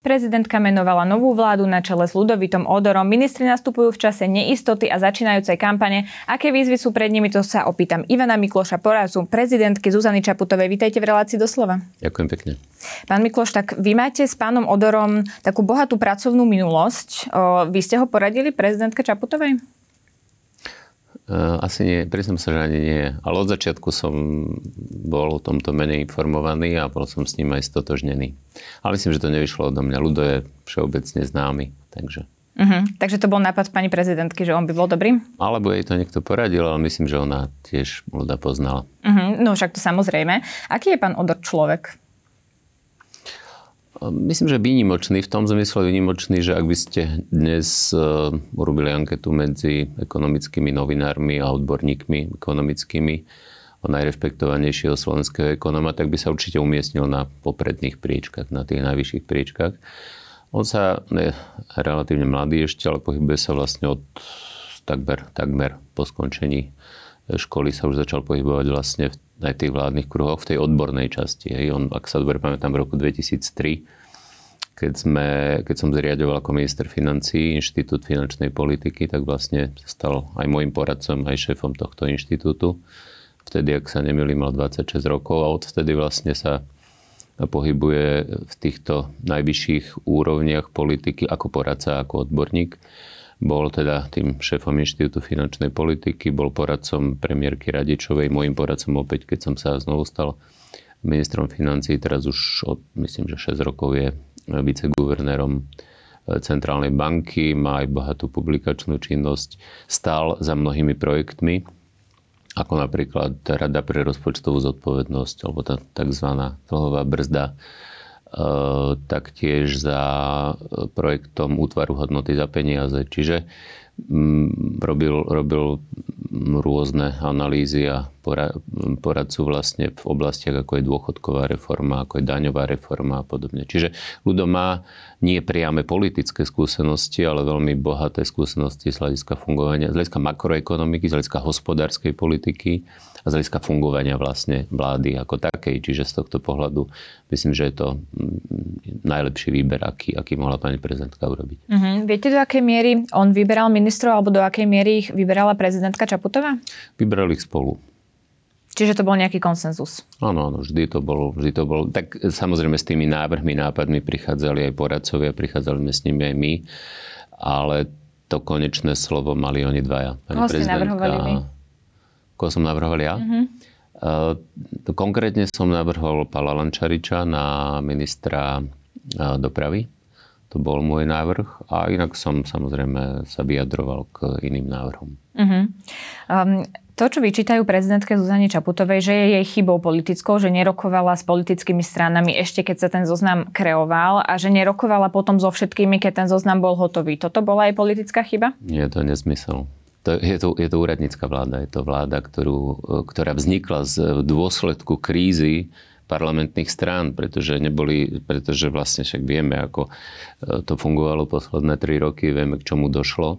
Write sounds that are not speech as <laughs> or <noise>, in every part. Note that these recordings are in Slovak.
Prezidentka menovala novú vládu na čele s Ludovitom Odorom. Ministri nastupujú v čase neistoty a začínajúcej kampane. Aké výzvy sú pred nimi, to sa opýtam Ivana Mikloša, poradcu prezidentky Zuzany Čaputovej. Vítajte v relácii doslova. Ďakujem pekne. Pán Mikloš, tak vy máte s pánom Odorom takú bohatú pracovnú minulosť. Vy ste ho poradili prezidentke Čaputovej? Eh, asi nie, priznám sa, že ani nie. Ale od začiatku som bol o tomto menej informovaný a bol som s ním aj stotožnený. Ale myslím, že to nevyšlo odo mňa. Ludo je všeobecne známy, takže... Uh-huh. Takže to bol nápad pani prezidentky, že on by bol dobrý? Alebo jej to niekto poradil, ale myslím, že ona tiež Luda poznala. Uh-huh. No však to samozrejme. Aký je pán Odor človek? Myslím, že výnimočný, v tom zmysle výnimočný, že ak by ste dnes e, urobili anketu medzi ekonomickými novinármi a odborníkmi ekonomickými o najrešpektovanejšieho slovenského ekonóma, tak by sa určite umiestnil na popredných priečkách, na tých najvyšších priečkách. On sa je relatívne mladý ešte, ale pohybuje sa vlastne od takmer, takmer po skončení školy sa už začal pohybovať vlastne v aj tých vládnych kruhoch v tej odbornej časti. Hej. On, ak sa dobre pamätám, v roku 2003, keď, sme, keď som zriadoval ako minister financí Inštitút finančnej politiky, tak vlastne stal aj môjim poradcom, aj šéfom tohto inštitútu. Vtedy, ak sa nemýlim, mal 26 rokov a odvtedy vlastne sa pohybuje v týchto najvyšších úrovniach politiky ako poradca, ako odborník. Bol teda tým šéfom Inštitútu finančnej politiky, bol poradcom premiérky Radičovej, môjim poradcom opäť, keď som sa znovu stal ministrom financí. Teraz už od, myslím, že 6 rokov je viceguvernérom Centrálnej banky, má aj bohatú publikačnú činnosť, stál za mnohými projektmi, ako napríklad Rada pre rozpočtovú zodpovednosť, alebo tá tzv. dlhová brzda taktiež za projektom útvaru hodnoty za peniaze. Čiže robil, robil rôzne analýzy a poradcu vlastne v oblastiach, ako je dôchodková reforma, ako je daňová reforma a podobne. Čiže ľudo má nie priame politické skúsenosti, ale veľmi bohaté skúsenosti z hľadiska fungovania, z hľadiska makroekonomiky, z hľadiska hospodárskej politiky a z hľadiska fungovania vlastne vlády ako takej. Čiže z tohto pohľadu myslím, že je to mm, najlepší výber, aký, aký mohla pani prezidentka urobiť. Uh-huh. Viete, do akej miery on vyberal ministrov, alebo do akej miery ich vyberala prezidentka Čaputová? Vyberali ich spolu. Čiže to bol nejaký konsenzus. Áno, áno, vždy to bolo. Vždy to bolo. Tak samozrejme s tými návrhmi, nápadmi prichádzali aj poradcovia, prichádzali sme s nimi aj my, ale to konečné slovo mali oni dvaja. Pani Koho ste navrhovali vy? Koho som navrhoval ja? Uh-huh. Uh, konkrétne som navrhol Pala Lančariča na ministra uh, dopravy. To bol môj návrh. A inak som samozrejme sa vyjadroval k iným návrhom. Uh-huh. Um, to, čo vyčítajú prezidentke Zuzane Čaputovej, že je jej chybou politickou, že nerokovala s politickými stranami ešte keď sa ten zoznam kreoval a že nerokovala potom so všetkými, keď ten zoznam bol hotový. Toto bola aj politická chyba? Nie, to nezmysel. To, je, to, je to úradnícka vláda. Je to vláda, ktorú, ktorá vznikla z dôsledku krízy parlamentných strán, pretože neboli, pretože vlastne však vieme, ako e, to fungovalo posledné tri roky, vieme, k čomu došlo.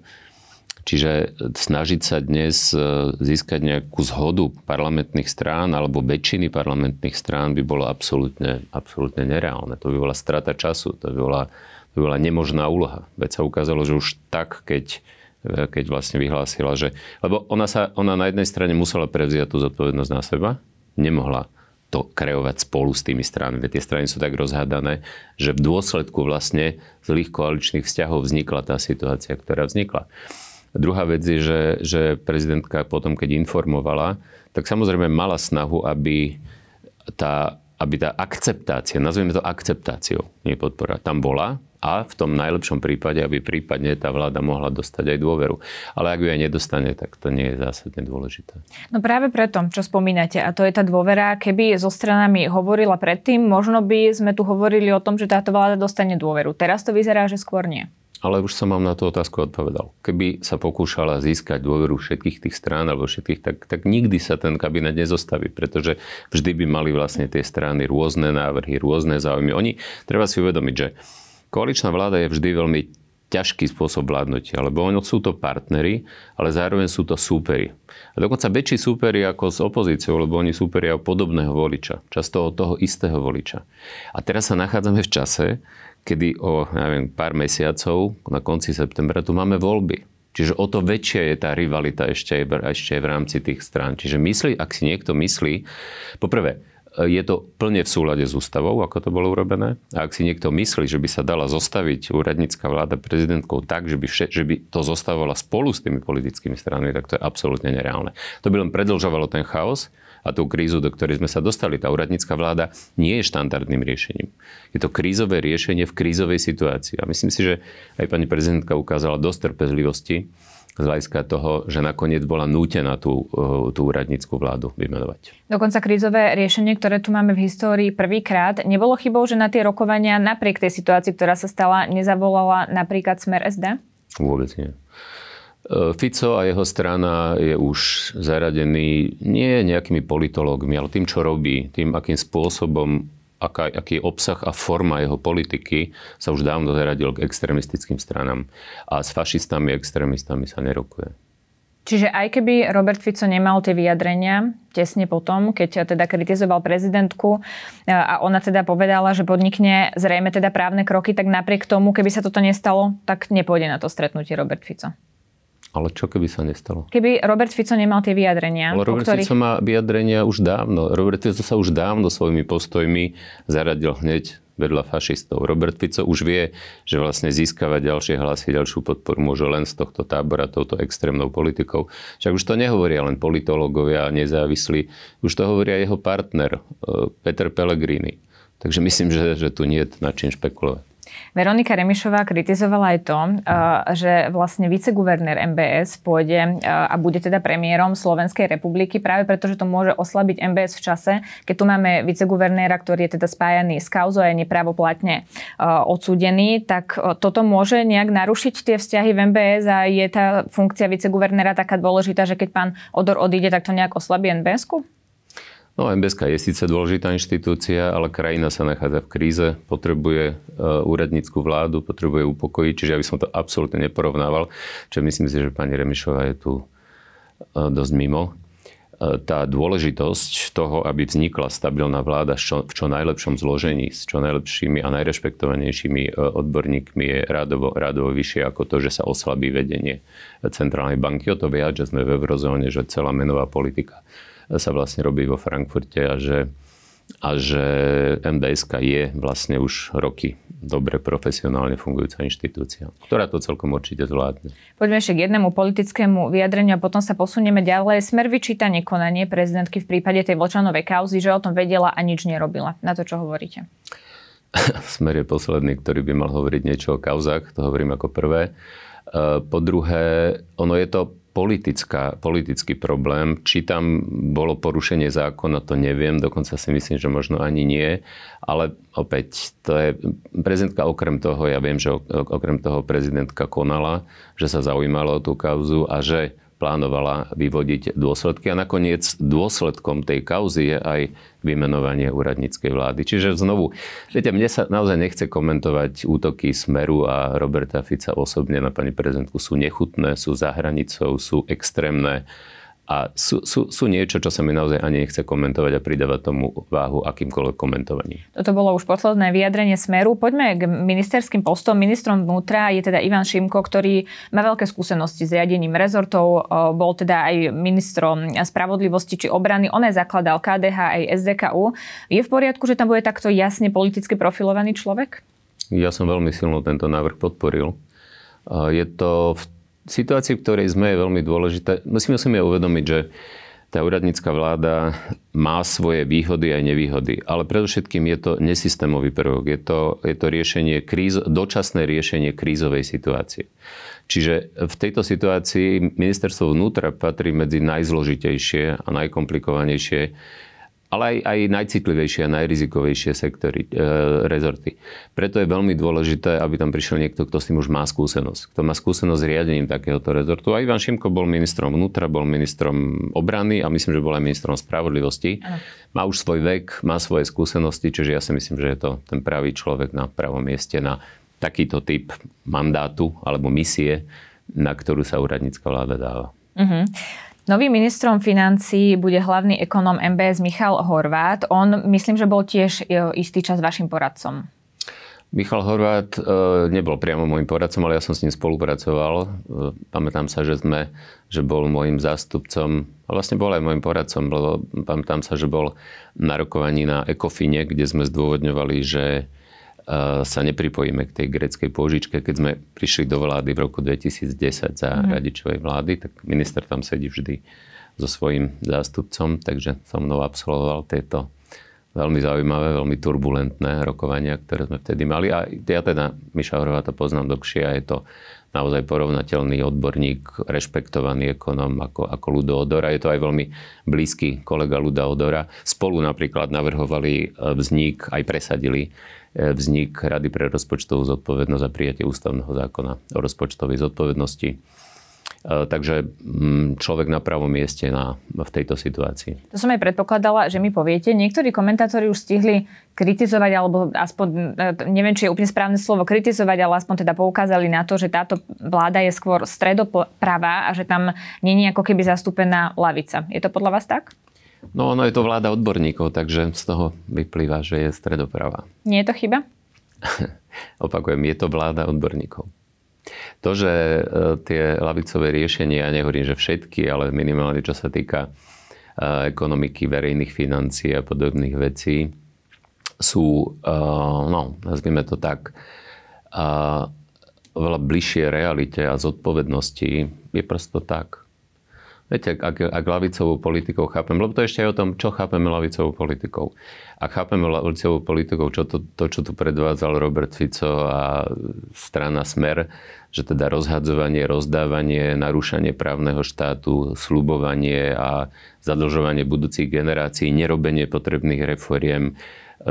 Čiže snažiť sa dnes e, získať nejakú zhodu parlamentných strán alebo väčšiny parlamentných strán by bolo absolútne, absolútne nereálne. To by bola strata času, to by bola, to by bola nemožná úloha. Veď sa ukázalo, že už tak, keď keď vlastne vyhlásila, že... Lebo ona, sa, ona na jednej strane musela prevziať tú zodpovednosť na seba, nemohla to kreovať spolu s tými stranami. Tie strany sú tak rozhádané, že v dôsledku vlastne zlých koaličných vzťahov vznikla tá situácia, ktorá vznikla. Druhá vec je, že, že prezidentka potom, keď informovala, tak samozrejme mala snahu, aby tá, aby tá akceptácia, nazvime to akceptáciou, nie podpora, tam bola, a v tom najlepšom prípade, aby prípadne tá vláda mohla dostať aj dôveru. Ale ak ju aj nedostane, tak to nie je zásadne dôležité. No práve preto, čo spomínate, a to je tá dôvera, keby so stranami hovorila predtým, možno by sme tu hovorili o tom, že táto vláda dostane dôveru. Teraz to vyzerá, že skôr nie. Ale už som vám na tú otázku odpovedal. Keby sa pokúšala získať dôveru všetkých tých strán alebo všetkých, tak, tak nikdy sa ten kabinet nezostaví, pretože vždy by mali vlastne tie strany rôzne návrhy, rôzne záujmy. Oni, treba si uvedomiť, že Koaličná vláda je vždy veľmi ťažký spôsob vládnutia, lebo oni sú to partnery, ale zároveň sú to súperi. A dokonca väčší súperi ako s opozíciou, lebo oni súperia o podobného voliča, často od toho istého voliča. A teraz sa nachádzame v čase, kedy o neviem, pár mesiacov, na konci septembra, tu máme voľby. Čiže o to väčšia je tá rivalita ešte aj, ešte aj v rámci tých strán. Čiže myslí, ak si niekto myslí, poprvé, je to plne v súlade s ústavou, ako to bolo urobené. A ak si niekto myslí, že by sa dala zostaviť úradnícka vláda prezidentkou tak, že by, vše, že by to zostavovala spolu s tými politickými stranami, tak to je absolútne nereálne. To by len predlžovalo ten chaos a tú krízu, do ktorej sme sa dostali. Tá úradnícka vláda nie je štandardným riešením. Je to krízové riešenie v krízovej situácii. A myslím si, že aj pani prezidentka ukázala dosť trpezlivosti z hľadiska toho, že nakoniec bola nútená tú, eh, tú úradnícku vládu vymenovať. Dokonca krízové riešenie, ktoré tu máme v histórii prvýkrát, nebolo chybou, že na tie rokovania napriek tej situácii, ktorá sa stala, nezavolala napríklad Smer SD? Vôbec nie. Eh, Fico a jeho strana je už zaradený nie nejakými politológmi, ale tým, čo robí, tým, akým spôsobom aká, aký obsah a forma jeho politiky sa už dávno zaradil k extremistickým stranám. A s fašistami a extrémistami sa nerokuje. Čiže aj keby Robert Fico nemal tie vyjadrenia tesne potom, keď teda kritizoval prezidentku e, a ona teda povedala, že podnikne zrejme teda právne kroky, tak napriek tomu, keby sa toto nestalo, tak nepôjde na to stretnutie Robert Fico. Ale čo keby sa nestalo? Keby Robert Fico nemal tie vyjadrenia. Ale Robert ktorých... Fico má vyjadrenia už dávno. Robert Fico sa už dávno svojimi postojmi zaradil hneď vedľa fašistov. Robert Fico už vie, že vlastne získavať ďalšie hlasy, ďalšiu podporu môže len z tohto tábora, touto extrémnou politikou. Však už to nehovoria len politológovia a nezávislí, už to hovoria jeho partner e, Peter Pellegrini. Takže myslím, že, že tu nie je na čím špekulovať. Veronika Remišová kritizovala aj to, eh, že vlastne viceguvernér MBS pôjde eh, a bude teda premiérom Slovenskej republiky práve preto, že to môže oslabiť MBS v čase, keď tu máme viceguvernéra, ktorý je teda spájaný s kauzou a je nepravoplatne eh, odsúdený, tak toto môže nejak narušiť tie vzťahy v MBS a je tá funkcia viceguvernéra taká dôležitá, že keď pán Odor odíde, tak to nejak oslabí NBS-ku? No, MBSK je síce dôležitá inštitúcia, ale krajina sa nachádza v kríze, potrebuje e, úradnícku vládu, potrebuje upokojiť, čiže ja by som to absolútne neporovnával. Čiže myslím si, že pani Remišová je tu e, dosť mimo. E, tá dôležitosť toho, aby vznikla stabilná vláda v čo najlepšom zložení, s čo najlepšími a najrešpektovanejšími odborníkmi je rádovo, rádovo vyššie ako to, že sa oslabí vedenie centrálnej banky. O to viac, že sme v eurozóne, že celá menová politika sa vlastne robí vo Frankfurte a že, a že MBSK je vlastne už roky dobre profesionálne fungujúca inštitúcia, ktorá to celkom určite zvládne. Poďme ešte k jednému politickému vyjadreniu a potom sa posunieme ďalej. Smer vyčíta nekonanie prezidentky v prípade tej Vlčanovej kauzy, že o tom vedela a nič nerobila. Na to, čo hovoríte? <laughs> Smer je posledný, ktorý by mal hovoriť niečo o kauzách, to hovorím ako prvé. E, po druhé, ono je to politická, politický problém. Či tam bolo porušenie zákona, to neviem, dokonca si myslím, že možno ani nie. Ale opäť, to je prezidentka okrem toho, ja viem, že okrem toho prezidentka konala, že sa zaujímala o tú kauzu a že plánovala vyvodiť dôsledky. A nakoniec dôsledkom tej kauzy je aj vymenovanie úradníckej vlády. Čiže znovu, viete, mne sa naozaj nechce komentovať útoky Smeru a Roberta Fica osobne na pani prezidentku. Sú nechutné, sú za hranicou, sú extrémne a sú, sú, sú niečo, čo sa mi naozaj ani nechce komentovať a pridávať tomu váhu akýmkoľvek komentovaním. Toto bolo už posledné vyjadrenie Smeru. Poďme k ministerským postom. Ministrom vnútra je teda Ivan Šimko, ktorý má veľké skúsenosti s riadením rezortov. Bol teda aj ministrom spravodlivosti či obrany. On aj zakladal KDH aj SDKU. Je v poriadku, že tam bude takto jasne politicky profilovaný človek? Ja som veľmi silno tento návrh podporil. Je to v situácii, v ktorej sme, je veľmi dôležité. My si musíme uvedomiť, že tá úradnícka vláda má svoje výhody aj nevýhody, ale predovšetkým je to nesystémový prvok. Je to, je to riešenie kríz, dočasné riešenie krízovej situácie. Čiže v tejto situácii ministerstvo vnútra patrí medzi najzložitejšie a najkomplikovanejšie ale aj, aj najcitlivejšie a najrizikovejšie sektory, e, rezorty. Preto je veľmi dôležité, aby tam prišiel niekto, kto s tým už má skúsenosť. Kto má skúsenosť s riadením takéhoto rezortu. A Ivan Šimko bol ministrom vnútra, bol ministrom obrany a myslím, že bol aj ministrom spravodlivosti. Ano. Má už svoj vek, má svoje skúsenosti, čiže ja si myslím, že je to ten pravý človek na pravom mieste na takýto typ mandátu alebo misie, na ktorú sa úradnícka vláda dáva. Uh-huh. Novým ministrom financí bude hlavný ekonóm MBS Michal Horvát. On, myslím, že bol tiež e, istý čas vašim poradcom. Michal Horvát e, nebol priamo môjim poradcom, ale ja som s ním spolupracoval. E, pamätám sa, že, sme, že bol môjim zástupcom, a vlastne bol aj môjim poradcom, lebo pamätám sa, že bol na rokovaní na Ekofine, kde sme zdôvodňovali, že sa nepripojíme k tej greckej pôžičke. Keď sme prišli do vlády v roku 2010 za mm. radičovej vlády, tak minister tam sedí vždy so svojím zástupcom, takže som mnou absolvoval tieto veľmi zaujímavé, veľmi turbulentné rokovania, ktoré sme vtedy mali. A ja teda Miša Horváta poznám dlhšie a je to naozaj porovnateľný odborník, rešpektovaný ekonom ako, ako Ludo Odora. Je to aj veľmi blízky kolega Luda Odora. Spolu napríklad navrhovali e, vznik, aj presadili e, vznik Rady pre rozpočtovú zodpovednosť a prijatie ústavného zákona o rozpočtovej zodpovednosti takže mm, človek na pravom mieste na, v tejto situácii. To som aj predpokladala, že mi poviete. Niektorí komentátori už stihli kritizovať, alebo aspoň, e, neviem, či je úplne správne slovo kritizovať, ale aspoň teda poukázali na to, že táto vláda je skôr stredopravá a že tam není ako keby zastúpená lavica. Je to podľa vás tak? No, ono je to vláda odborníkov, takže z toho vyplýva, že je stredopravá. Nie je to chyba? <laughs> Opakujem, je to vláda odborníkov. To, že e, tie lavicové riešenia, ja nehovorím, že všetky, ale minimálne čo sa týka e, ekonomiky, verejných financií a podobných vecí, sú, e, no, nazvime to tak, oveľa bližšie realite a zodpovednosti, je prosto tak. Viete, ak, ak lavicovou politikou chápem, lebo to ešte aj o tom, čo chápeme lavicovou politikou. Ak chápeme lavicovou politikou čo to, to, čo tu predvádzal Robert Fico a strana Smer, že teda rozhadzovanie, rozdávanie, narúšanie právneho štátu, slubovanie a zadlžovanie budúcich generácií, nerobenie potrebných reforiem,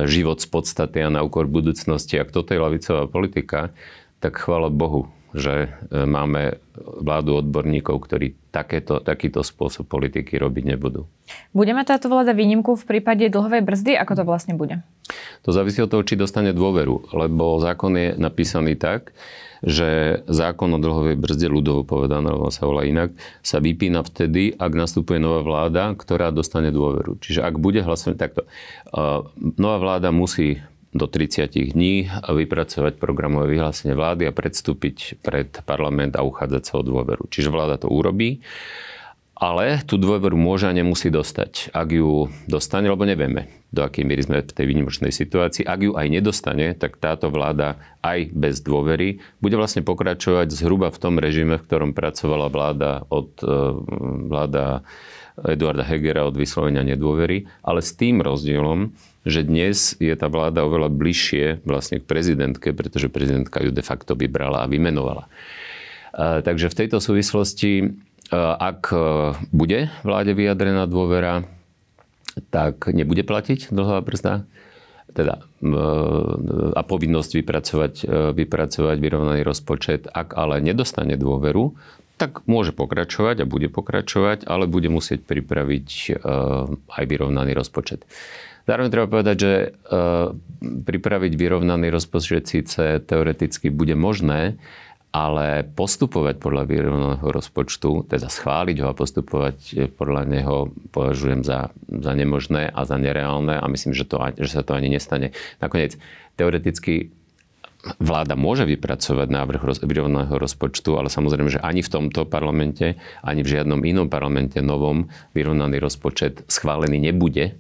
život z podstaty a na úkor budúcnosti. Ak toto je lavicová politika, tak chvála Bohu, že e, máme vládu odborníkov, ktorí takéto, takýto spôsob politiky robiť nebudú. Bude mať táto vláda výnimku v prípade dlhovej brzdy? Ako to vlastne bude? To závisí od toho, či dostane dôveru, lebo zákon je napísaný tak, že zákon o dlhovej brzde, ľudovo povedané, alebo sa volá inak, sa vypína vtedy, ak nastupuje nová vláda, ktorá dostane dôveru. Čiže ak bude hlasovať takto, nová vláda musí do 30 dní vypracovať programové vyhlásenie vlády a predstúpiť pred parlament a uchádzať sa o dôveru. Čiže vláda to urobí, ale tú dôveru môže a nemusí dostať. Ak ju dostane, lebo nevieme, do akej miery sme v tej výnimočnej situácii, ak ju aj nedostane, tak táto vláda aj bez dôvery bude vlastne pokračovať zhruba v tom režime, v ktorom pracovala vláda od e, vláda Eduarda Hegera od vyslovenia nedôvery, ale s tým rozdielom, že dnes je tá vláda oveľa bližšie vlastne k prezidentke, pretože prezidentka ju de facto vybrala a vymenovala. Takže v tejto súvislosti, ak bude vláde vyjadrená dôvera, tak nebude platiť dlhová brzda teda, a povinnosť vypracovať, vypracovať vyrovnaný rozpočet. Ak ale nedostane dôveru, tak môže pokračovať a bude pokračovať, ale bude musieť pripraviť aj vyrovnaný rozpočet. Zároveň treba povedať, že e, pripraviť vyrovnaný rozpočet síce teoreticky bude možné, ale postupovať podľa vyrovnaného rozpočtu, teda schváliť ho a postupovať e, podľa neho považujem za, za nemožné a za nereálne a myslím, že, to, že sa to ani nestane. Nakoniec, teoreticky vláda môže vypracovať návrh vyrovnaného rozpočtu, ale samozrejme, že ani v tomto parlamente, ani v žiadnom inom parlamente novom vyrovnaný rozpočet schválený nebude.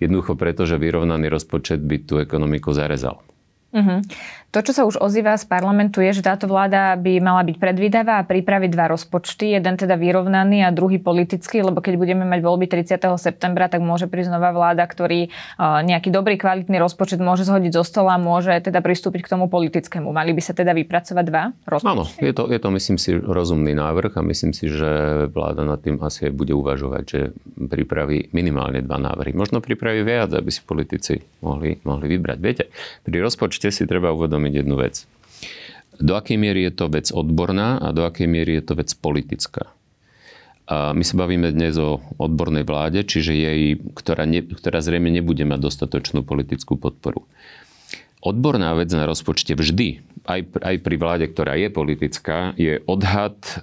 Jednoducho preto, že vyrovnaný rozpočet by tú ekonomiku zarezal. Uh-huh. To, čo sa už ozýva z parlamentu, je, že táto vláda by mala byť predvídavá a pripraviť dva rozpočty. Jeden teda vyrovnaný a druhý politický, lebo keď budeme mať voľby 30. septembra, tak môže prísť nová vláda, ktorý uh, nejaký dobrý, kvalitný rozpočet môže zhodiť zo stola, môže teda pristúpiť k tomu politickému. Mali by sa teda vypracovať dva rozpočty? Áno, je to, je to myslím si rozumný návrh a myslím si, že vláda nad tým asi bude uvažovať, že pripraví minimálne dva návrhy. Možno pripraví viac, aby si politici mohli, mohli vybrať. Viete, pri rozpočte si treba uvedomiť jednu vec. Do akej miery je to vec odborná a do akej miery je to vec politická. A my sa bavíme dnes o odbornej vláde, čiže jej, ktorá, ne, ktorá zrejme nebude mať dostatočnú politickú podporu. Odborná vec na rozpočte vždy, aj, aj pri vláde, ktorá je politická, je odhad e,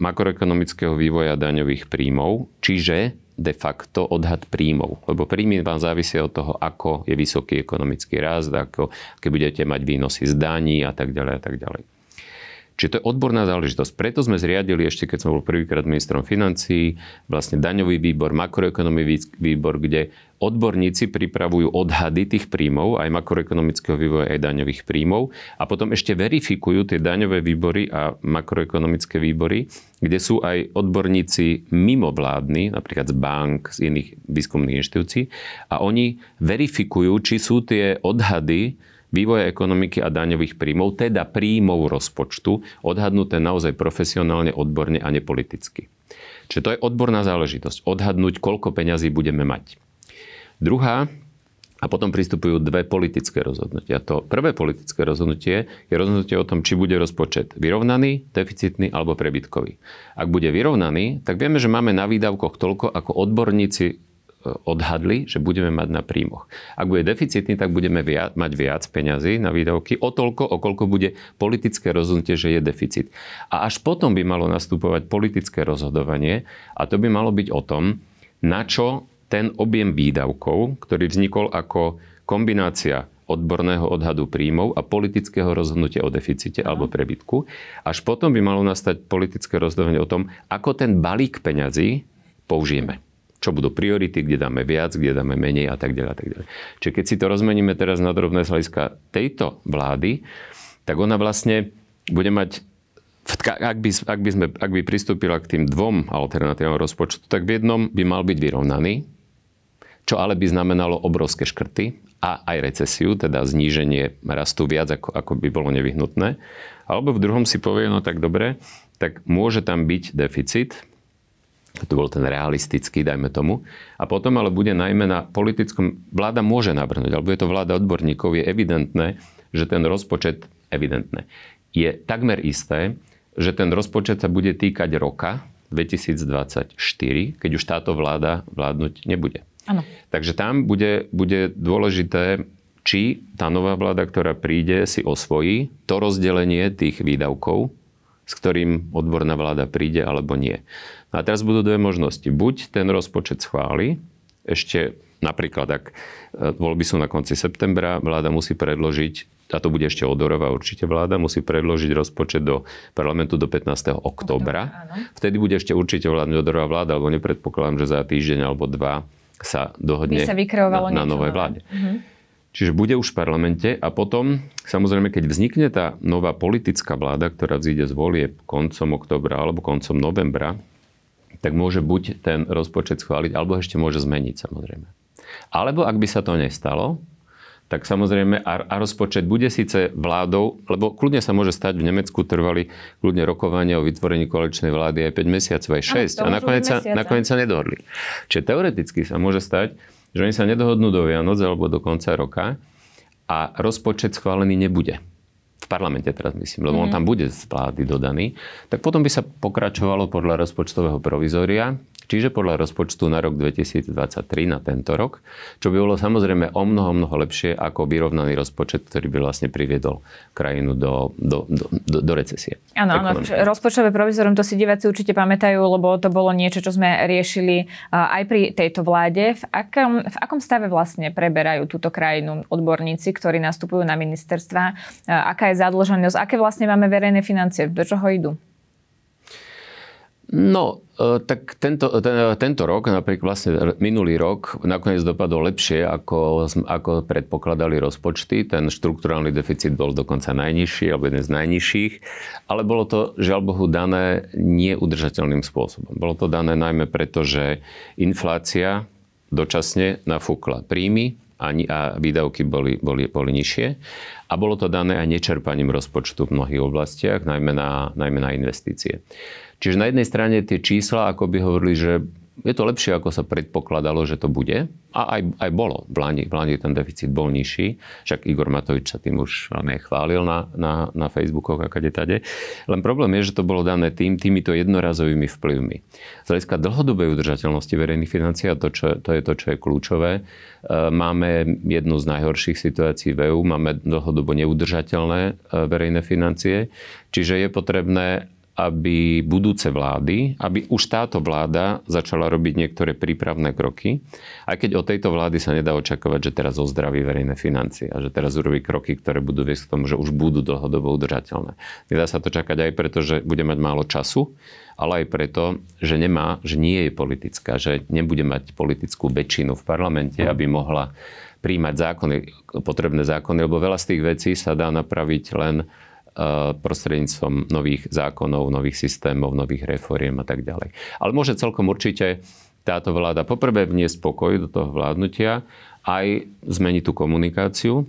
makroekonomického vývoja daňových príjmov, čiže de facto odhad príjmov. Lebo príjmy vám závisia od toho, ako je vysoký ekonomický rast, ako, keď budete mať výnosy z daní a tak ďalej a tak ďalej. Čiže to je odborná záležitosť. Preto sme zriadili ešte, keď som bol prvýkrát ministrom financií, vlastne daňový výbor, makroekonomický výbor, kde odborníci pripravujú odhady tých príjmov, aj makroekonomického vývoja, aj daňových príjmov a potom ešte verifikujú tie daňové výbory a makroekonomické výbory, kde sú aj odborníci mimovládni, napríklad z bank, z iných výskumných inštitúcií a oni verifikujú, či sú tie odhady vývoja ekonomiky a daňových príjmov, teda príjmov rozpočtu, odhadnuté naozaj profesionálne, odborne a nepoliticky. Čiže to je odborná záležitosť. Odhadnúť, koľko peňazí budeme mať. Druhá, a potom pristupujú dve politické rozhodnutia. To prvé politické rozhodnutie je rozhodnutie o tom, či bude rozpočet vyrovnaný, deficitný alebo prebytkový. Ak bude vyrovnaný, tak vieme, že máme na výdavkoch toľko, ako odborníci odhadli, že budeme mať na príjmoch. Ak bude deficitný, tak budeme viac, mať viac peňazí na výdavky, o toľko, o koľko bude politické rozhodnutie, že je deficit. A až potom by malo nastupovať politické rozhodovanie a to by malo byť o tom, na čo ten objem výdavkov, ktorý vznikol ako kombinácia odborného odhadu príjmov a politického rozhodnutia o deficite alebo prebytku. Až potom by malo nastať politické rozhodovanie o tom, ako ten balík peňazí použijeme čo budú priority, kde dáme viac, kde dáme menej a tak ďalej. A tak ďalej. Čiže keď si to rozmeníme teraz na drobné z hľadiska tejto vlády, tak ona vlastne bude mať ak by, ak, by sme, ak by pristúpila k tým dvom alternatívom rozpočtu, tak v jednom by mal byť vyrovnaný, čo ale by znamenalo obrovské škrty a aj recesiu, teda zníženie rastu viac, ako, ako by bolo nevyhnutné. Alebo v druhom si povie, no tak dobre, tak môže tam byť deficit, to bol ten realistický, dajme tomu. A potom ale bude najmä na politickom, vláda môže navrhnúť, alebo je to vláda odborníkov, je evidentné, že ten rozpočet, evidentné, je takmer isté, že ten rozpočet sa bude týkať roka 2024, keď už táto vláda vládnuť nebude. Ano. Takže tam bude, bude dôležité, či tá nová vláda, ktorá príde, si osvojí to rozdelenie tých výdavkov, s ktorým odborná vláda príde, alebo nie. A teraz budú dve možnosti. Buď ten rozpočet schváli, ešte napríklad, ak e, voľby sú na konci septembra, vláda musí predložiť a to bude ešte Odorová určite vláda, musí predložiť rozpočet do parlamentu do 15. oktobra. Vtedy bude ešte určite vládnuť Odorová vláda, alebo nepredpokladám, že za týždeň alebo dva sa dohodne sa na, na novej vláde. Uh-huh. Čiže bude už v parlamente a potom, samozrejme, keď vznikne tá nová politická vláda, ktorá vzíde z volie koncom oktobra alebo koncom novembra, tak môže buď ten rozpočet schváliť, alebo ešte môže zmeniť samozrejme. Alebo ak by sa to nestalo, tak samozrejme a, a rozpočet bude síce vládou, lebo kľudne sa môže stať, v Nemecku trvali kľudne rokovania o vytvorení koaličnej vlády aj 5 mesiacov, aj 6 a, a nakoniec, sa, nakoniec sa nedohodli. Čiže teoreticky sa môže stať, že oni sa nedohodnú do Vianoc alebo do konca roka a rozpočet schválený nebude v parlamente teraz myslím, lebo mm-hmm. on mhm. tam bude z vlády dodaný, tak potom by sa pokračovalo podľa rozpočtového provizória, čiže podľa rozpočtu na rok 2023, na tento rok, čo by bolo samozrejme o mnoho, mnoho lepšie ako vyrovnaný rozpočet, ktorý by vlastne priviedol krajinu do, do, do, do, do recesie. Áno, áno, rozpočtové provizorium, to si diváci určite pamätajú, lebo to bolo niečo, čo sme riešili aj pri tejto vláde. V akom, v akom stave vlastne preberajú túto krajinu odborníci, ktorí nastupujú na ministerstva? Aká je zadlženosť? Aké vlastne máme verejné financie? Do čoho idú? No, e, tak tento, ten, tento rok, napríklad vlastne minulý rok, nakoniec dopadol lepšie, ako, ako predpokladali rozpočty. Ten štruktúrálny deficit bol dokonca najnižší, alebo jeden z najnižších. Ale bolo to, žiaľ Bohu, dané neudržateľným spôsobom. Bolo to dané najmä preto, že inflácia dočasne nafúkla príjmy a, a výdavky boli, boli, boli nižšie. A bolo to dané aj nečerpaním rozpočtu v mnohých oblastiach, najmä na, najmä na investície. Čiže na jednej strane tie čísla, ako by hovorili, že je to lepšie, ako sa predpokladalo, že to bude. A aj, aj bolo. V Lani, v Lani ten deficit bol nižší. Však Igor Matovič sa tým už veľmi chválil na, na, na Facebookoch a kade tade. Len problém je, že to bolo dané tým, týmito jednorazovými vplyvmi. Z hľadiska dlhodobej udržateľnosti verejných financií, a to, čo, to je to, čo je kľúčové, e, máme jednu z najhorších situácií v EU, máme dlhodobo neudržateľné e, verejné financie, čiže je potrebné aby budúce vlády, aby už táto vláda začala robiť niektoré prípravné kroky, aj keď od tejto vlády sa nedá očakávať, že teraz ozdraví verejné financie a že teraz urobí kroky, ktoré budú viesť k tomu, že už budú dlhodobo udržateľné. Nedá sa to čakať aj preto, že bude mať málo času, ale aj preto, že nemá, že nie je politická, že nebude mať politickú väčšinu v parlamente, aby mohla príjmať zákony, potrebné zákony, lebo veľa z tých vecí sa dá napraviť len prostredníctvom nových zákonov, nových systémov, nových reforiem a tak ďalej. Ale môže celkom určite táto vláda poprvé vniesť pokoj do toho vládnutia, aj zmeniť tú komunikáciu,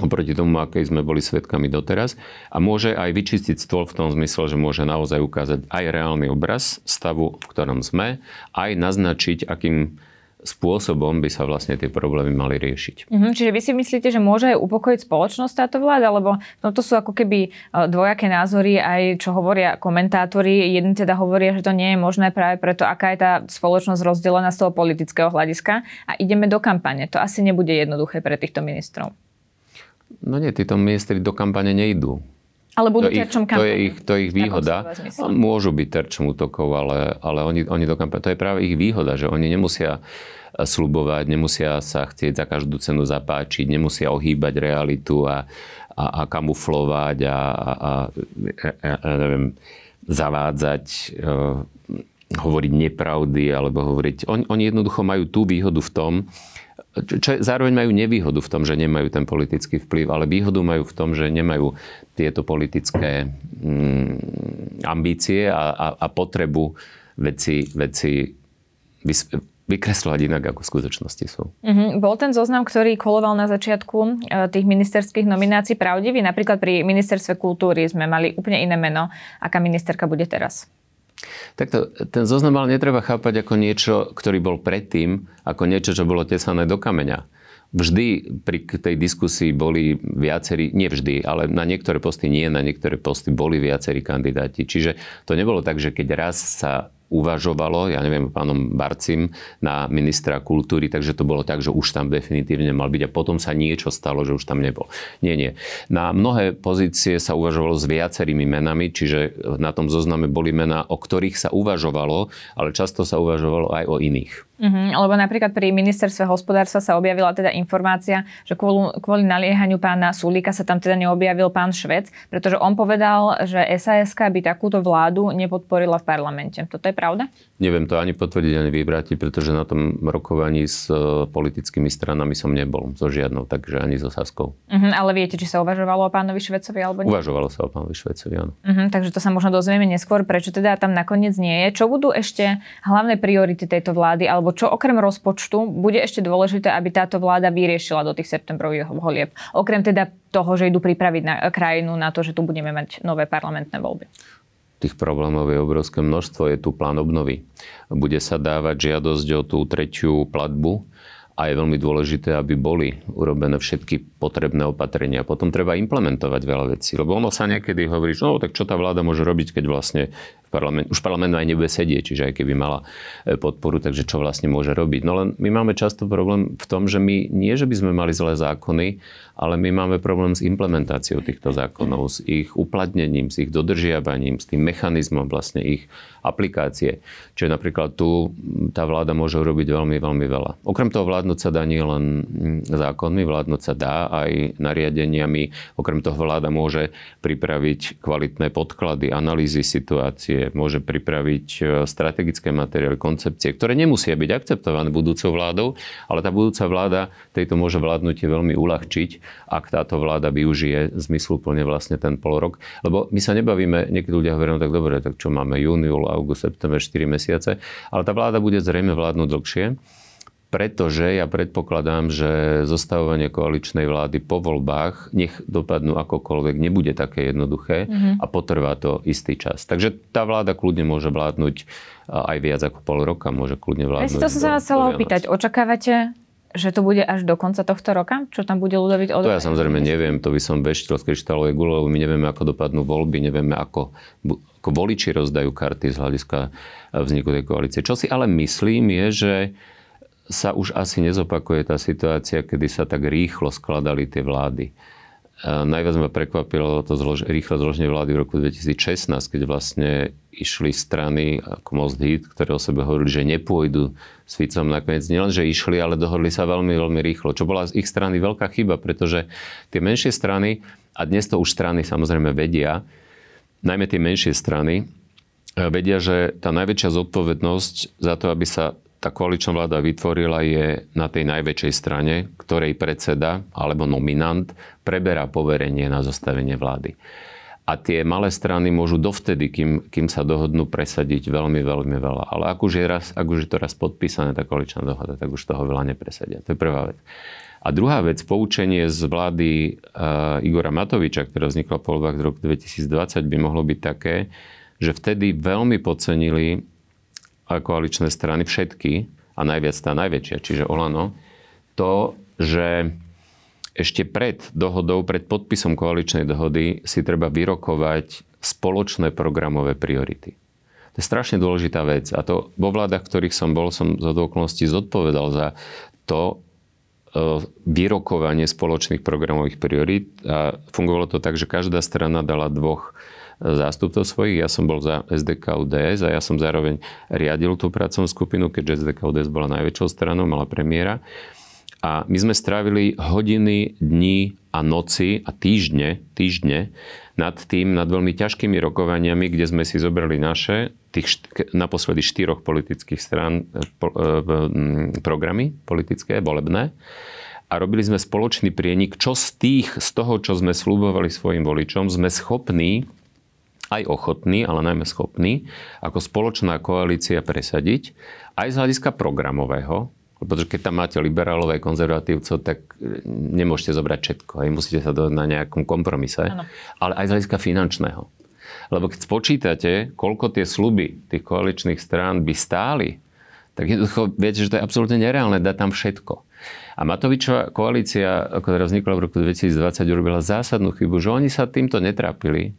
oproti tomu, akej sme boli svetkami doteraz. A môže aj vyčistiť stôl v tom zmysle, že môže naozaj ukázať aj reálny obraz stavu, v ktorom sme, aj naznačiť, akým spôsobom by sa vlastne tie problémy mali riešiť. Mm-hmm, čiže vy si myslíte, že môže aj upokojiť spoločnosť táto vláda? Lebo no to sú ako keby e, dvojaké názory, aj čo hovoria komentátori. Jedni teda hovoria, že to nie je možné práve preto, aká je tá spoločnosť rozdelená z toho politického hľadiska. A ideme do kampane. To asi nebude jednoduché pre týchto ministrov. No nie, títo ministri do kampane nejdú. Ale budú to terčom kampane. To je ich, to je ich výhoda. Môžu byť terčom útokov, ale, ale oni, oni do kampane, to je práve ich výhoda, že oni nemusia eh, slubovať, nemusia sa chcieť za každú cenu zapáčiť, nemusia ohýbať realitu a, a, a kamuflovať a, a, a, a, a neviem, zavádzať, uh, hovoriť nepravdy alebo hovoriť... On, oni jednoducho majú tú výhodu v tom, čo zároveň majú nevýhodu v tom, že nemajú ten politický vplyv, ale výhodu majú v tom, že nemajú tieto politické mm, ambície a, a, a potrebu veci, veci vys, vykreslovať inak, ako v skutočnosti sú. Mm-hmm. Bol ten zoznam, ktorý koloval na začiatku e, tých ministerských nominácií pravdivý? Napríklad pri ministerstve kultúry sme mali úplne iné meno. Aká ministerka bude teraz? Takto, ten zoznam ale netreba chápať ako niečo, ktorý bol predtým, ako niečo, čo bolo tesané do kameňa. Vždy pri tej diskusii boli viacerí, nie vždy, ale na niektoré posty nie, na niektoré posty boli viacerí kandidáti. Čiže to nebolo tak, že keď raz sa uvažovalo, ja neviem, pánom Barcim na ministra kultúry, takže to bolo tak, že už tam definitívne mal byť a potom sa niečo stalo, že už tam nebol. Nie, nie. Na mnohé pozície sa uvažovalo s viacerými menami, čiže na tom zozname boli mená, o ktorých sa uvažovalo, ale často sa uvažovalo aj o iných. Uh-huh, lebo napríklad pri ministerstve hospodárstva sa objavila teda informácia, že kvôli, kvôli naliehaniu pána Sulíka sa tam teda neobjavil pán Švec, pretože on povedal, že SAS by takúto vládu nepodporila v parlamente. Toto je pravda? Neviem to ani potvrdiť, ani vyvrátiť, pretože na tom rokovaní s e, politickými stranami som nebol, so žiadnou, takže ani so Saskou. Uh-huh, ale viete, či sa uvažovalo o pánovi Švecovi alebo nie? Uvažovalo sa o pánovi Švecovi, áno. Uh-huh, takže to sa možno dozvieme neskôr, prečo teda tam nakoniec nie je. Čo budú ešte hlavné priority tejto vlády, alebo alebo čo okrem rozpočtu bude ešte dôležité, aby táto vláda vyriešila do tých septembrových volieb? Okrem teda toho, že idú pripraviť na krajinu na to, že tu budeme mať nové parlamentné voľby. Tých problémov je obrovské množstvo. Je tu plán obnovy. Bude sa dávať žiadosť o tú tretiu platbu a je veľmi dôležité, aby boli urobené všetky potrebné opatrenia. Potom treba implementovať veľa vecí, lebo ono sa niekedy hovorí, že no tak čo tá vláda môže robiť, keď vlastne parlament, už parlament aj nebude sedieť, čiže aj keby mala e, podporu, takže čo vlastne môže robiť. No len my máme často problém v tom, že my nie, že by sme mali zlé zákony, ale my máme problém s implementáciou týchto zákonov, s ich uplatnením, s ich dodržiavaním, s tým mechanizmom vlastne ich aplikácie. Čiže napríklad tu tá vláda môže urobiť veľmi, veľmi veľa. Okrem toho vládnuť sa dá nie len zákonmi, vládnuť sa dá aj nariadeniami. Okrem toho vláda môže pripraviť kvalitné podklady, analýzy situácie, môže pripraviť e, strategické materiály, koncepcie, ktoré nemusia byť akceptované budúcou vládou, ale tá budúca vláda tejto môže vládnutie veľmi uľahčiť, ak táto vláda využije zmysluplne vlastne ten pol rok. Lebo my sa nebavíme, niekedy ľudia hovoria, no tak dobre, tak čo máme, júniul, august, september, 4 mesiace, ale tá vláda bude zrejme vládnuť dlhšie pretože ja predpokladám, že zostavovanie koaličnej vlády po voľbách, nech dopadnú akokoľvek, nebude také jednoduché mm-hmm. a potrvá to istý čas. Takže tá vláda kľudne môže vládnuť aj viac ako pol roka, môže kľudne vládnuť. Ja to som sa vás chcela opýtať. Očakávate že to bude až do konca tohto roka? Čo tam bude Ludovít od... To ja samozrejme neviem, to by som veštil z kryštálovej gule, lebo my nevieme, ako dopadnú voľby, nevieme, ako, ako voliči rozdajú karty z hľadiska vzniku tej koalície. Čo si ale myslím je, že sa už asi nezopakuje tá situácia, kedy sa tak rýchlo skladali tie vlády. Najviac ma prekvapilo to zlož- rýchle zloženie vlády v roku 2016, keď vlastne išli strany ako Most Hit, ktoré o sebe hovorili, že nepôjdu s Ficom nakoniec. Nielen, že išli, ale dohodli sa veľmi, veľmi rýchlo. Čo bola z ich strany veľká chyba, pretože tie menšie strany, a dnes to už strany samozrejme vedia, najmä tie menšie strany, vedia, že tá najväčšia zodpovednosť za to, aby sa tá koaličná vláda vytvorila, je na tej najväčšej strane, ktorej predseda alebo nominant preberá poverenie na zostavenie vlády. A tie malé strany môžu dovtedy, kým, kým sa dohodnú, presadiť veľmi, veľmi veľa. Ale ak už, je raz, ak už je to raz podpísané, tá koaličná dohoda, tak už toho veľa nepresadia. To je prvá vec. A druhá vec, poučenie z vlády uh, Igora Matoviča, ktorá vznikla po voľbách z roku 2020, by mohlo byť také, že vtedy veľmi podcenili koaličné strany, všetky, a najviac tá najväčšia, čiže Olano, to, že ešte pred dohodou, pred podpisom koaličnej dohody si treba vyrokovať spoločné programové priority. To je strašne dôležitá vec. A to vo vládach, ktorých som bol, som z okolností zodpovedal za to e, vyrokovanie spoločných programových priorít. A fungovalo to tak, že každá strana dala dvoch zástupcov svojich. Ja som bol za SDK UDS a ja som zároveň riadil tú pracovnú skupinu, keďže SDK bola najväčšou stranou, mala premiéra. A my sme strávili hodiny, dní a noci a týždne, týždne nad tým, nad veľmi ťažkými rokovaniami, kde sme si zobrali naše, tých naposledy štyroch politických strán e, po, e, programy politické, volebné. A robili sme spoločný prienik, čo z tých, z toho, čo sme slúbovali svojim voličom, sme schopní aj ochotní, ale najmä schopní, ako spoločná koalícia presadiť, aj z hľadiska programového, pretože keď tam máte liberálov aj konzervatívcov, tak e, nemôžete zobrať všetko. Aj musíte sa dohodnúť na nejakom kompromise. Ano. Ale aj z hľadiska finančného. Lebo keď spočítate, koľko tie sluby tých koaličných strán by stáli, tak jednoducho viete, že to je absolútne nereálne dať tam všetko. A Matovičová koalícia, ktorá vznikla v roku 2020, urobila zásadnú chybu, že oni sa týmto netrápili,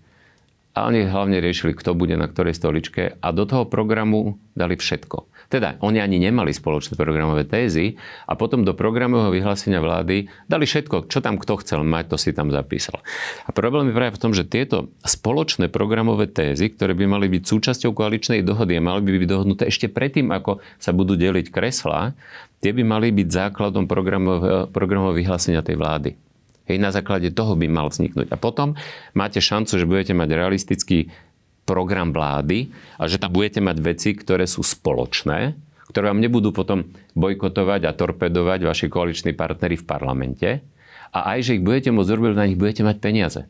a oni hlavne riešili, kto bude na ktorej stoličke a do toho programu dali všetko. Teda, oni ani nemali spoločné programové tézy a potom do programového vyhlásenia vlády dali všetko, čo tam kto chcel mať, to si tam zapísal. A problém je práve v tom, že tieto spoločné programové tézy, ktoré by mali byť súčasťou koaličnej dohody a mali by byť dohodnuté ešte predtým, ako sa budú deliť kreslá, tie by mali byť základom programového, programového vyhlásenia tej vlády. Hej, na základe toho by mal vzniknúť. A potom máte šancu, že budete mať realistický program vlády a že tam budete mať veci, ktoré sú spoločné, ktoré vám nebudú potom bojkotovať a torpedovať vaši koaliční partnery v parlamente a aj, že ich budete môcť urobiť, na nich budete mať peniaze.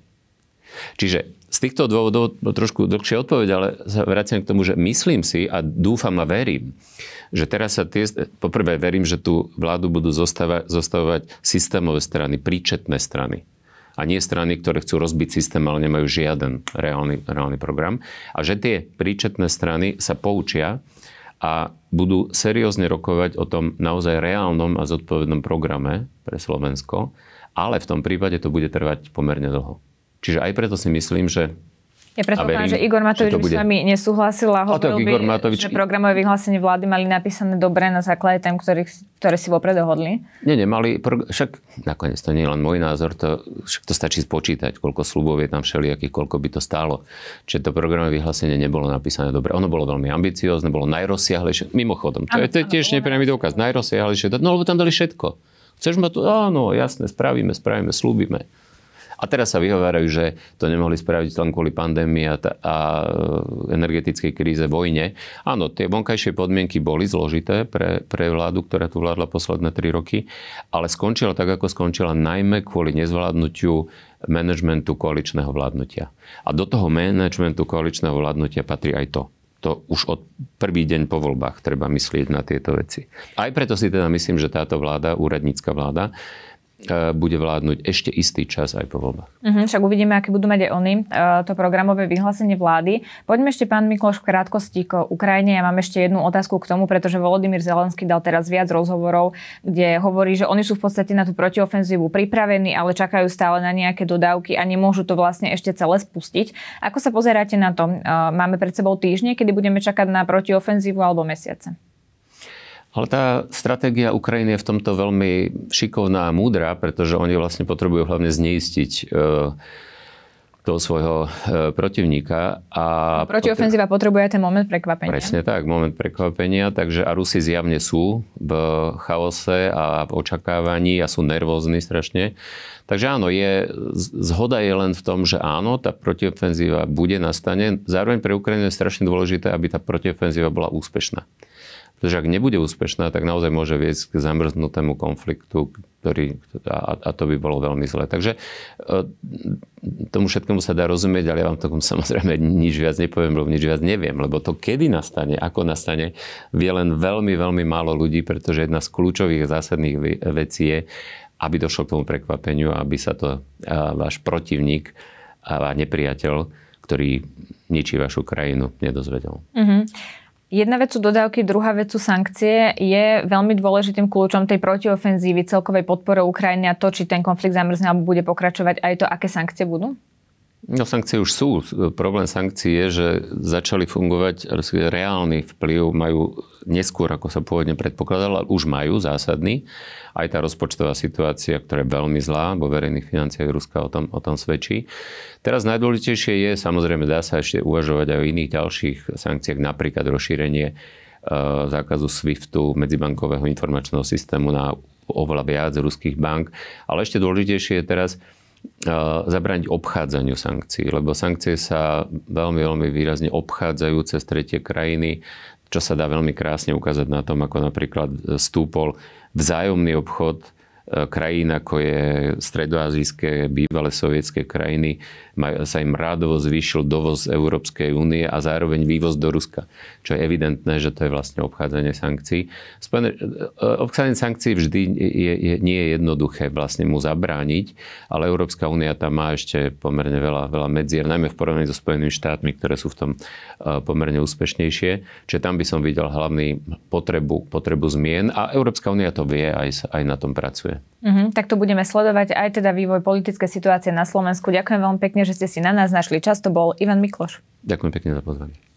Čiže z týchto dôvodov trošku dlhšie odpoveď, ale sa vraciam k tomu, že myslím si a dúfam a verím, že teraz sa tie, poprvé verím, že tú vládu budú zostavať, zostavovať systémové strany, príčetné strany. A nie strany, ktoré chcú rozbiť systém, ale nemajú žiaden reálny, reálny program. A že tie príčetné strany sa poučia a budú seriózne rokovať o tom naozaj reálnom a zodpovednom programe pre Slovensko, ale v tom prípade to bude trvať pomerne dlho. Čiže aj preto si myslím, že ja predpokladám, že Igor Matovič by s vami nesúhlasil a hovoril by, Igor Matovič... že programové vyhlásenie vlády mali napísané dobre na základe tém, ktorých, ktoré si vopred dohodli. Nie, nemali. Však nakoniec to nie je len môj názor, to, však to stačí spočítať, koľko slubov je tam všelijakých, koľko by to stálo. Čiže to programové vyhlásenie nebolo napísané dobre. Ono bolo veľmi ambiciózne, bolo najrozsiahlejšie. Mimochodom, to, je, to je tiež nepriamy dôkaz. Najrozsiahlejšie. No lebo tam dali všetko. Chceš ma tu? Áno, jasné, spravíme, spravíme, slúbime. A teraz sa vyhovárajú, že to nemohli spraviť len kvôli pandémii a, a energetickej kríze, vojne. Áno, tie vonkajšie podmienky boli zložité pre, pre vládu, ktorá tu vládla posledné tri roky, ale skončila tak, ako skončila najmä kvôli nezvládnutiu manažmentu koaličného vládnutia. A do toho manažmentu koaličného vládnutia patrí aj to, to už od prvý deň po voľbách treba myslieť na tieto veci. Aj preto si teda myslím, že táto vláda, úradnícka vláda, E, bude vládnuť ešte istý čas aj po voľbách. Uh-huh, však uvidíme, aké budú mať aj oni, e, to programové vyhlásenie vlády. Poďme ešte, pán Mikloš, v krátkosti k Ukrajine. Ja mám ešte jednu otázku k tomu, pretože Volodymyr Zelenský dal teraz viac rozhovorov, kde hovorí, že oni sú v podstate na tú protiofenzívu pripravení, ale čakajú stále na nejaké dodávky a nemôžu to vlastne ešte celé spustiť. Ako sa pozeráte na to? E, máme pred sebou týždne, kedy budeme čakať na protiofenzívu alebo mesiace? Ale tá stratégia Ukrajiny je v tomto veľmi šikovná a múdra, pretože oni vlastne potrebujú hlavne zneistiť e, toho svojho e, protivníka. A Protiofenzíva potrebuje aj ten moment prekvapenia. Presne tak, moment prekvapenia. Takže a Rusi zjavne sú v chaose a v očakávaní a sú nervózni strašne. Takže áno, je, zhoda je len v tom, že áno, tá protiofenzíva bude nastane. Zároveň pre Ukrajinu je strašne dôležité, aby tá protiofenzíva bola úspešná. Pretože ak nebude úspešná, tak naozaj môže viesť k zamrznutému konfliktu, ktorý, a, a to by bolo veľmi zlé. Takže e, tomu všetkému sa dá rozumieť, ale ja vám tomu <laughs> samozrejme nič viac nepoviem, lebo nič viac neviem, lebo to kedy nastane, ako nastane, vie len veľmi, veľmi málo ľudí, pretože jedna z kľúčových zásadných vecí je, aby došlo k tomu prekvapeniu, aby sa to váš protivník a nepriateľ, ktorý ničí vašu krajinu, nedozvedel. Mm-hmm. Jedna vec sú dodávky, druhá vec sú sankcie. Je veľmi dôležitým kľúčom tej protiofenzívy celkovej podpore Ukrajiny a to, či ten konflikt zamrzne alebo bude pokračovať, aj to, aké sankcie budú? No sankcie už sú. Problém sankcií je, že začali fungovať, reálny vplyv majú neskôr, ako sa pôvodne predpokladalo, ale už majú zásadný. Aj tá rozpočtová situácia, ktorá je veľmi zlá vo verejných financiách Ruska, o tom, o tom svedčí. Teraz najdôležitejšie je, samozrejme dá sa ešte uvažovať aj o iných ďalších sankciách, napríklad rozšírenie e, zákazu SWIFTu, medzibankového informačného systému na oveľa viac ruských bank. Ale ešte dôležitejšie je teraz, zabrániť obchádzaniu sankcií, lebo sankcie sa veľmi, veľmi výrazne obchádzajú cez tretie krajiny, čo sa dá veľmi krásne ukázať na tom, ako napríklad stúpol vzájomný obchod krajín, ako je stredoazijské, bývalé sovietské krajiny, sa im rádovo zvýšil dovoz Európskej únie a zároveň vývoz do Ruska. Čo je evidentné, že to je vlastne obchádzanie sankcií. Spojené, obchádzanie sankcií vždy je, je, nie je jednoduché vlastne mu zabrániť, ale Európska únia tam má ešte pomerne veľa, veľa medzier, najmä v porovnaní so Spojenými štátmi, ktoré sú v tom pomerne úspešnejšie. Čiže tam by som videl hlavný potrebu, potrebu zmien a Európska únia to vie aj, aj na tom pracuje. Uh-huh, tak to budeme sledovať aj teda vývoj politické situácie na Slovensku. Ďakujem veľmi pekne, že ste si na nás našli čas. To bol Ivan Mikloš. Ďakujem pekne za pozvanie.